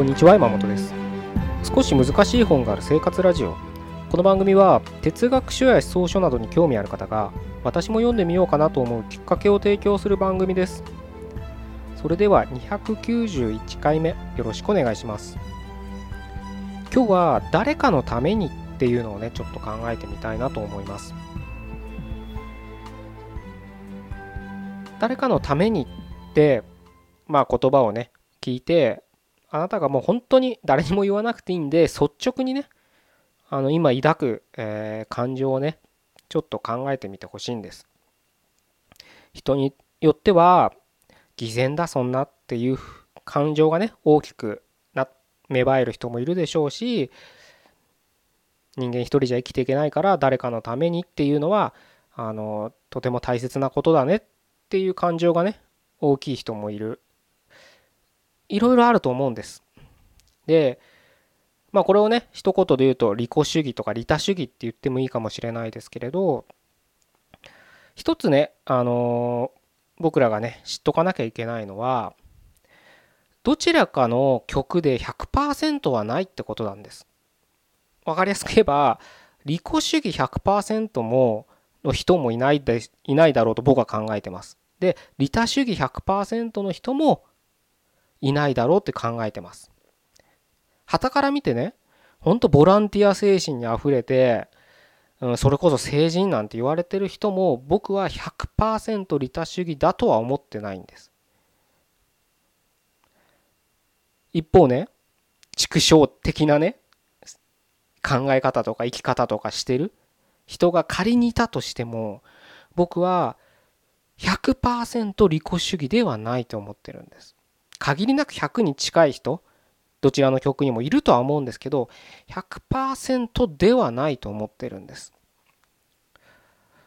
こんにちは山本です。少し難しい本がある生活ラジオ。この番組は哲学書や思想書などに興味ある方が私も読んでみようかなと思うきっかけを提供する番組です。それでは291回目よろしくお願いします。今日は誰かのためにっていうのをねちょっと考えてみたいなと思います。誰かのためにってまあ言葉をね聞いてあなたがもう本当に誰にも言わなくていいんで率直にねあの今抱く、え、感情をねちょっと考えてみてほしいんです。人によっては偽善だそんなっていう感情がね大きくな芽生える人もいるでしょうし人間一人じゃ生きていけないから誰かのためにっていうのはあのとても大切なことだねっていう感情がね大きい人もいる。いろいろあると思うんです。で、まあこれをね、一言で言うと利己主義とか利他主義って言ってもいいかもしれないですけれど、一つね、あのー、僕らがね、知っとかなきゃいけないのは、どちらかの曲で100%はないってことなんです。わかりやすく言えば、利己主義100%もの人もいないでいないだろうと僕は考えてます。で、利他主義100%の人もいないだろうって考えてます。旗から見てね、ほんとボランティア精神にあふれて、うん、それこそ成人なんて言われてる人も僕は100%利他主義だとは思ってないんです。一方ね、畜生的なね、考え方とか生き方とかしてる人が仮にいたとしても、僕は100%利己主義ではないと思ってるんです。限りなく100に近い人どちらの曲にもいるとは思うんですけど100%ではないと思ってるんです。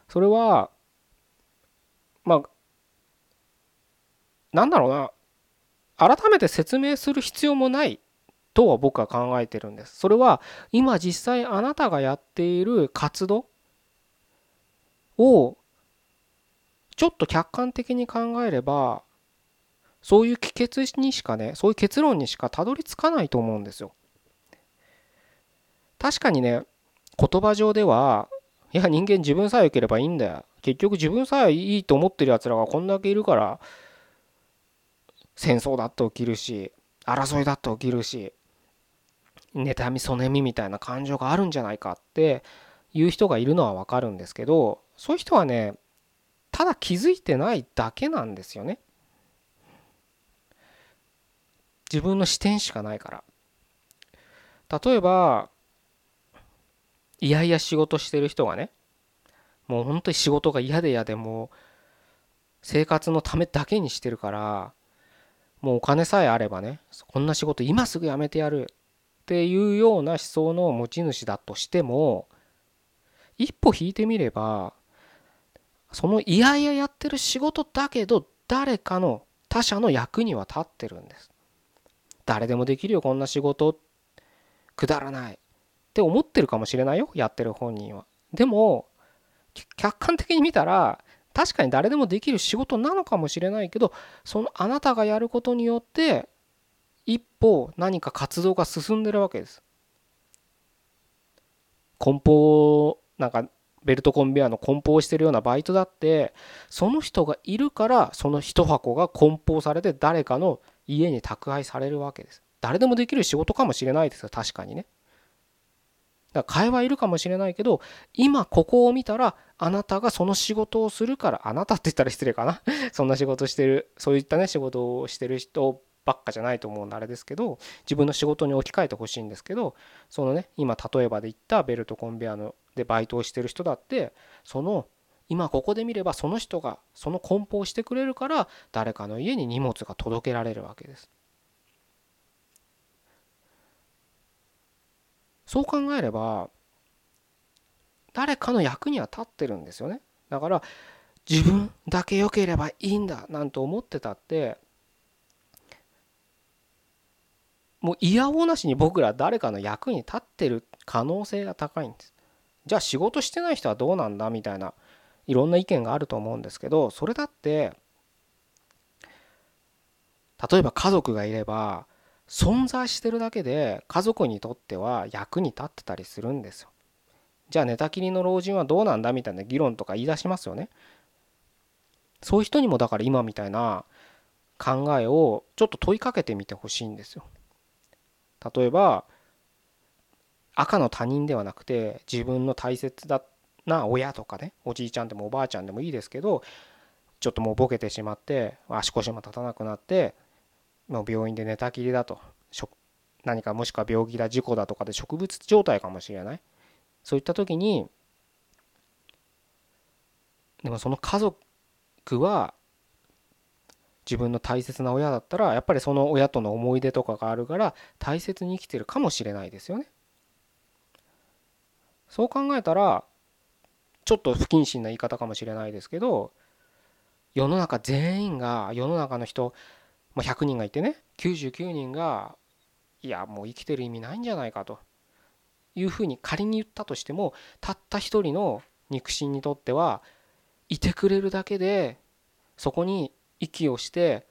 それはまあなんだろうな。改めて説明する必要もないとは僕は考えてるんです。それは今実際あなたがやっている活動をちょっと客観的に考えればそういう帰結にしかねそういう結論にしかたどり着かないと思うんですよ。確かにね言葉上ではいや人間自分さえ良ければいいんだよ結局自分さえいいと思ってるやつらがこんだけいるから戦争だって起きるし争いだって起きるし妬みそねみみたいな感情があるんじゃないかっていう人がいるのはわかるんですけどそういう人はねただ気づいてないだけなんですよね。自分の視点しかないから。例えばいやいや仕事してる人がねもう本当に仕事が嫌で嫌でもう生活のためだけにしてるからもうお金さえあればねこんな仕事今すぐ辞めてやるっていうような思想の持ち主だとしても一歩引いてみればそのいやいややってる仕事だけど誰かの他者の役には立ってるんです。誰でもできるよこんな仕事。くだらない。って思ってるかもしれないよやってる本人は。でも客観的に見たら確かに誰でもできる仕事なのかもしれないけどそのあなたがやることによって一歩何か活動が進んでるわけです。梱包なんかベルトコンベヤーの梱包してるようなバイトだってその人がいるからその一箱が梱包されて誰かの家に宅配されるわけです。誰でもできる仕事かもしれないですよ確かにね。だから会話いるかもしれないけど今ここを見たらあなたがその仕事をするからあなたって言ったら失礼かな そんな仕事してるそういったね仕事をしてる人ばっかじゃないと思うんであれですけど自分の仕事に置き換えてほしいんですけどそのね今例えばで言ったベルトコンベアのでバイトをしてる人だってその今ここで見ればその人がその梱包してくれるから誰かの家に荷物が届けられるわけです。そう考えれば誰かの役には立ってるんですよね。だから自分だけ良ければいいんだなんて思ってたってもう嫌おうなしに僕ら誰かの役に立ってる可能性が高いんです。じゃあ仕事してない人はどうなんだみたいないろんな意見があると思うんですけどそれだって例えば家族がいれば存在してるだけで家族にとっては役に立ってたりするんですよ。じゃあ寝たきりの老人はどうなんだみたいな議論とか言い出しますよね。そういう人にもだから今みたいな考えをちょっと問いかけてみてほしいんですよ。例えば赤の他人ではなくて自分の大切だな親とかねおじいちゃんでもおばあちゃんでもいいですけどちょっともうボケてしまって足腰も立たなくなってもう病院で寝たきりだと何かもしくは病気だ事故だとかで植物状態かもしれないそういった時にでもその家族は自分の大切な親だったらやっぱりその親との思い出とかがあるから大切に生きてるかもしれないですよね。そう考えたらちょっと不謹慎な言い方かもしれないですけど世の中全員が世の中の人、まあ、100人がいてね99人がいやもう生きてる意味ないんじゃないかと。いうふうに仮に言ったとしてもたった一人の肉親にとってはいてくれるだけでそこに息をして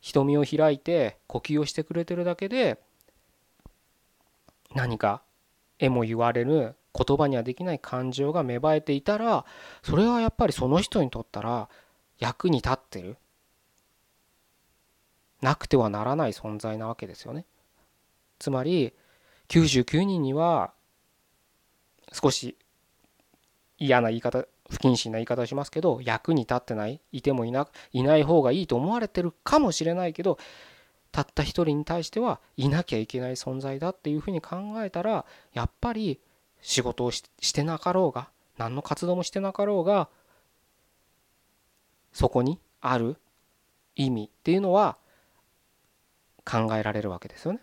瞳を開いて呼吸をしてくれてるだけで何かえも言われる言葉にはできない感情が芽生えていたらそれはやっぱりその人にとったら役に立ってるなくてはならない存在なわけですよね。つまり99人には少し嫌な言い方不謹慎な言い方をしますけど役に立ってないいてもいないない方がいいと思われてるかもしれないけどたった一人に対してはいなきゃいけない存在だっていうふうに考えたらやっぱり仕事をしてなかろうが何の活動もしてなかろうがそこにある意味っていうのは考えられるわけですよね。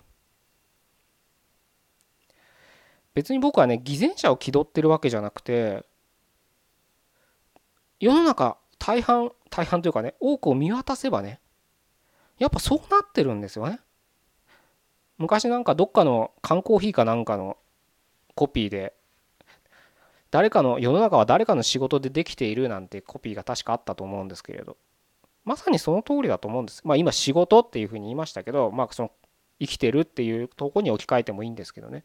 別に僕はね偽善者を気取ってるわけじゃなくて世の中大半大半というかね多くを見渡せばねやっぱそうなってるんですよね。昔なんかどっかの缶コーヒーかなんかのコピーで誰かの世の中は誰かの仕事でできているなんてコピーが確かあったと思うんですけれどまさにその通りだと思うんです。まあ今仕事っていうふうに言いましたけどまあその生きてるっていうとこに置き換えてもいいんですけどね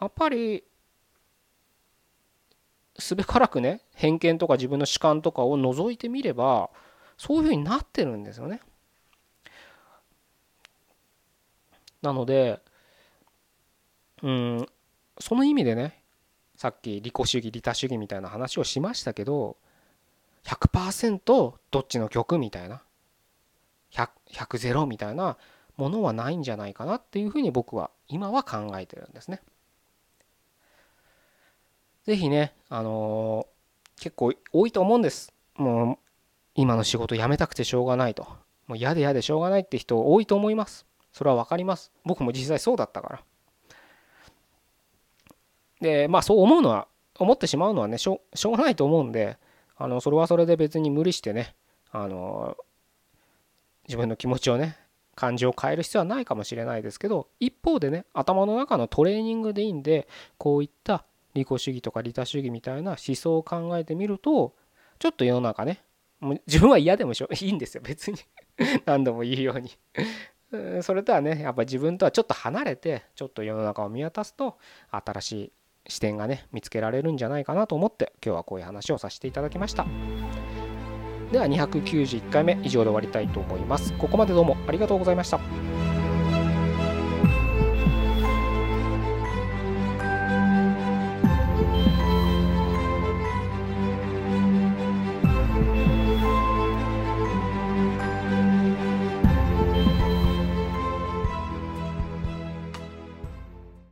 やっぱりすべからくね偏見とか自分の主観とかを除いてみればそういうふうになってるんですよね。なのでうんその意味でねさっき利己主義利他主義みたいな話をしましたけど100%どっちの曲みたいな100ゼロみたいなものはないんじゃないかなっていうふうに僕は今は考えてるんですね。ぜひね、あのー、結構多いと思うんです。もう今の仕事辞めたくてしょうがないと。もう嫌で嫌でしょうがないって人多いと思います。それは分かります。僕も実際そうだったから。で、まあそう思うのは、思ってしまうのはね、しょしょうがないと思うんで、あのそれはそれで別に無理してね、あの自分の気持ちをね、感情を変える必要はないかもしれないですけど、一方でね、頭の中のトレーニングでいいんで、こういった利己主義とか利他主義みたいな思想を考えてみるとちょっと世の中ねもう自分は嫌でもしょ いいんですよ。別に。何度も言うように。それとはねやっぱ自分とはちょっと離れてちょっと世の中を見渡すと新しい視点がね見つけられるんじゃないかなと思って今日はこういう話をさせていただきました。では291回目以上で終わりたいと思います。ここまでどうもありがとうございました。